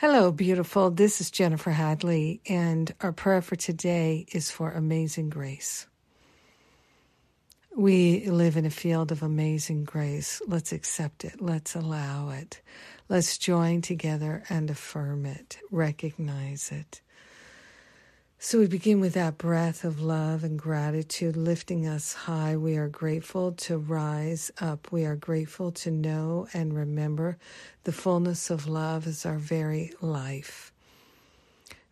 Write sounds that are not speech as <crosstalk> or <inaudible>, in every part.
Hello, beautiful. This is Jennifer Hadley, and our prayer for today is for amazing grace. We live in a field of amazing grace. Let's accept it. Let's allow it. Let's join together and affirm it, recognize it. So we begin with that breath of love and gratitude lifting us high. We are grateful to rise up. We are grateful to know and remember the fullness of love is our very life.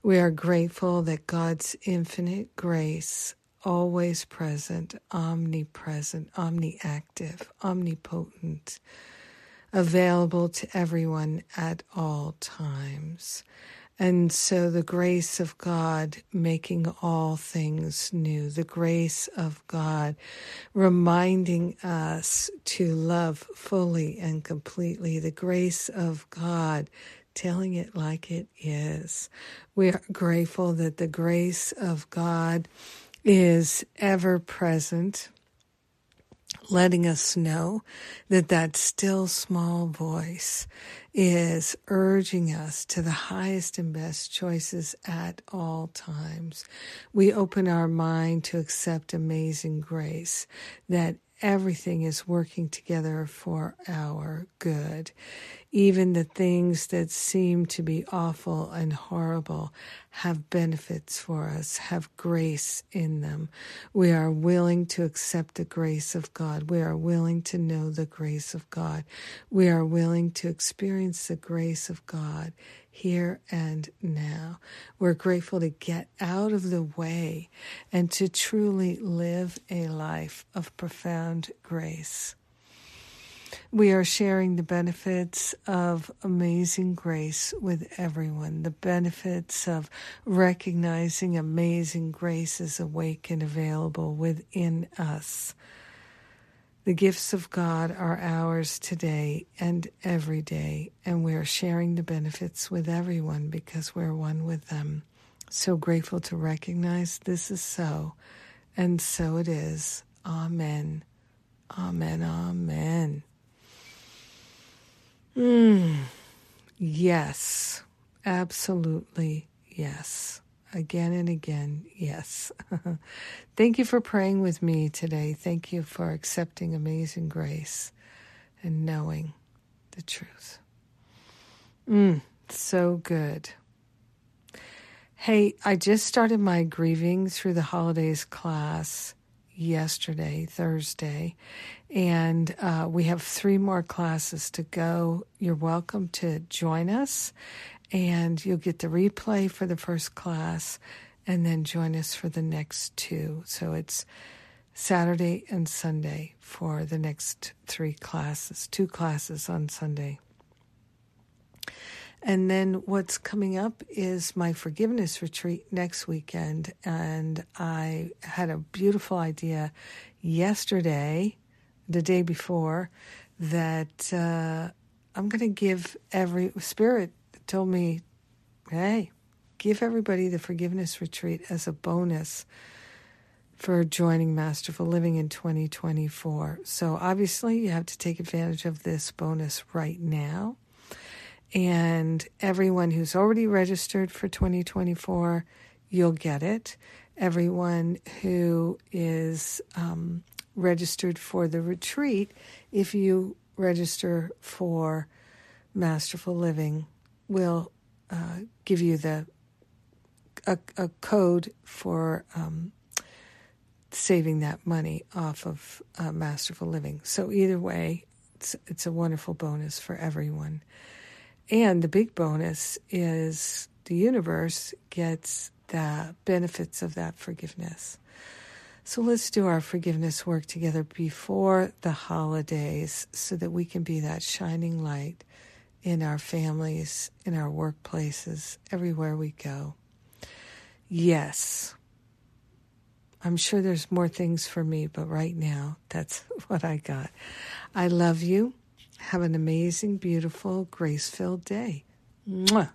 We are grateful that God's infinite grace, always present, omnipresent, omniactive, omnipotent, available to everyone at all times. And so the grace of God making all things new, the grace of God reminding us to love fully and completely, the grace of God telling it like it is. We are grateful that the grace of God is ever present letting us know that that still small voice is urging us to the highest and best choices at all times. We open our mind to accept amazing grace that everything is working together for our good. Even the things that seem to be awful and horrible have benefits for us, have grace in them. We are willing to accept the grace of God. We are willing to know the grace of God. We are willing to experience the grace of God here and now. We're grateful to get out of the way and to truly live a life of profound grace. We are sharing the benefits of amazing grace with everyone, the benefits of recognizing amazing grace is awake and available within us. The gifts of God are ours today and every day, and we are sharing the benefits with everyone because we're one with them. So grateful to recognize this is so, and so it is. Amen. Amen. Amen. Mm. Yes, absolutely yes again and again, yes. <laughs> Thank you for praying with me today. Thank you for accepting amazing grace and knowing the truth. Mm, so good. Hey, I just started my Grieving Through the Holidays class yesterday, Thursday, and uh, we have three more classes to go. You're welcome to join us and you'll get the replay for the first class and then join us for the next two. So it's Saturday and Sunday for the next three classes, two classes on Sunday. And then what's coming up is my forgiveness retreat next weekend. And I had a beautiful idea yesterday, the day before, that uh, I'm going to give every spirit told me, hey, give everybody the forgiveness retreat as a bonus for joining Masterful Living in 2024. So obviously, you have to take advantage of this bonus right now. And everyone who's already registered for 2024, you'll get it. Everyone who is um, registered for the retreat, if you register for Masterful Living, will uh, give you the a, a code for um, saving that money off of uh, Masterful Living. So either way, it's it's a wonderful bonus for everyone. And the big bonus is the universe gets the benefits of that forgiveness. So let's do our forgiveness work together before the holidays so that we can be that shining light in our families, in our workplaces, everywhere we go. Yes, I'm sure there's more things for me, but right now, that's <laughs> what I got. I love you. Have an amazing, beautiful, grace filled day. Mwah.